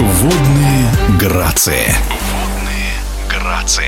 Водные грации. Водные грации.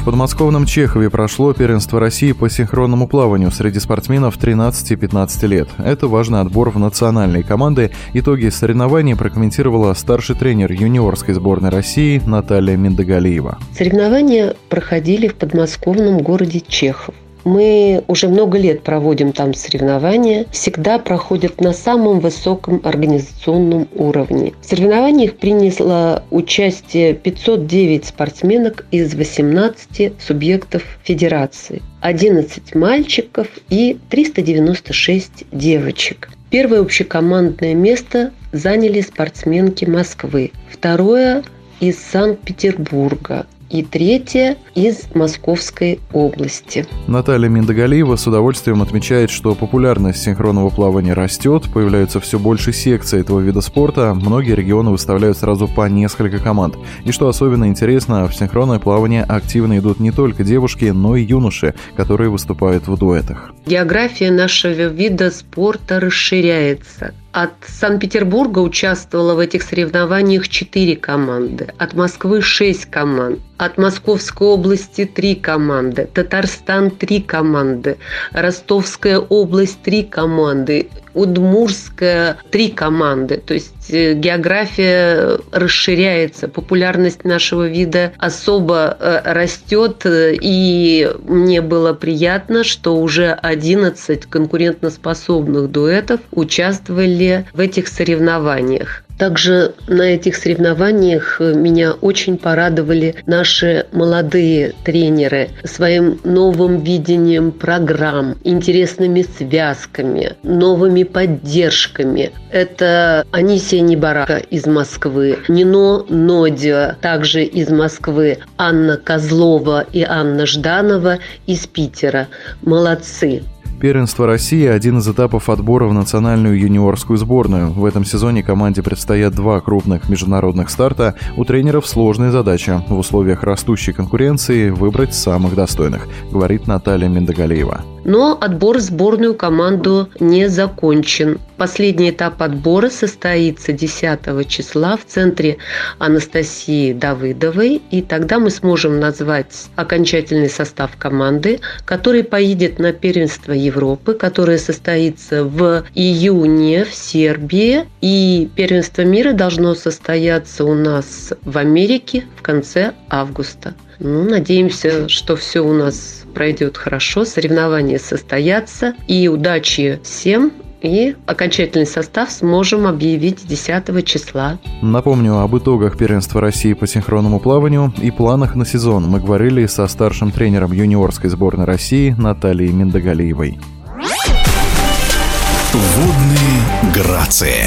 В подмосковном Чехове прошло первенство России по синхронному плаванию среди спортсменов 13-15 лет. Это важный отбор в национальные команды. Итоги соревнований прокомментировала старший тренер юниорской сборной России Наталья Миндагалиева. Соревнования проходили в подмосковном городе Чехов. Мы уже много лет проводим там соревнования, всегда проходят на самом высоком организационном уровне. В соревнованиях приняло участие 509 спортсменок из 18 субъектов федерации, 11 мальчиков и 396 девочек. Первое общекомандное место заняли спортсменки Москвы, второе из Санкт-Петербурга, и третье из Московской области. Наталья Миндагалиева с удовольствием отмечает, что популярность синхронного плавания растет, появляются все больше секций этого вида спорта, многие регионы выставляют сразу по несколько команд. И что особенно интересно, в синхронное плавание активно идут не только девушки, но и юноши, которые выступают в дуэтах. География нашего вида спорта расширяется. От Санкт-Петербурга участвовало в этих соревнованиях четыре команды, от Москвы шесть команд, от Московской области три команды, Татарстан три команды, Ростовская область три команды, Удмурская три команды. То есть э, география расширяется, популярность нашего вида особо э, растет. И мне было приятно, что уже 11 конкурентоспособных дуэтов участвовали в этих соревнованиях. Также на этих соревнованиях меня очень порадовали наши молодые тренеры своим новым видением программ, интересными связками, новыми поддержками. Это Анисия Небарака из Москвы, Нино Нодио также из Москвы, Анна Козлова и Анна Жданова из Питера. Молодцы! Первенство России – один из этапов отбора в национальную юниорскую сборную. В этом сезоне команде предстоят два крупных международных старта. У тренеров сложная задача в условиях растущей конкуренции выбрать самых достойных, говорит Наталья Миндагалиева. Но отбор в сборную команду не закончен. Последний этап отбора состоится 10 числа в центре Анастасии Давыдовой, и тогда мы сможем назвать окончательный состав команды, который поедет на первенство Европы, которое состоится в июне в Сербии, и первенство мира должно состояться у нас в Америке в конце августа. Ну, надеемся, что все у нас пройдет хорошо, соревнования состоятся. И удачи всем и окончательный состав сможем объявить 10 числа. Напомню об итогах первенства России по синхронному плаванию и планах на сезон. Мы говорили со старшим тренером юниорской сборной России Натальей Миндагалиевой. Водные грации.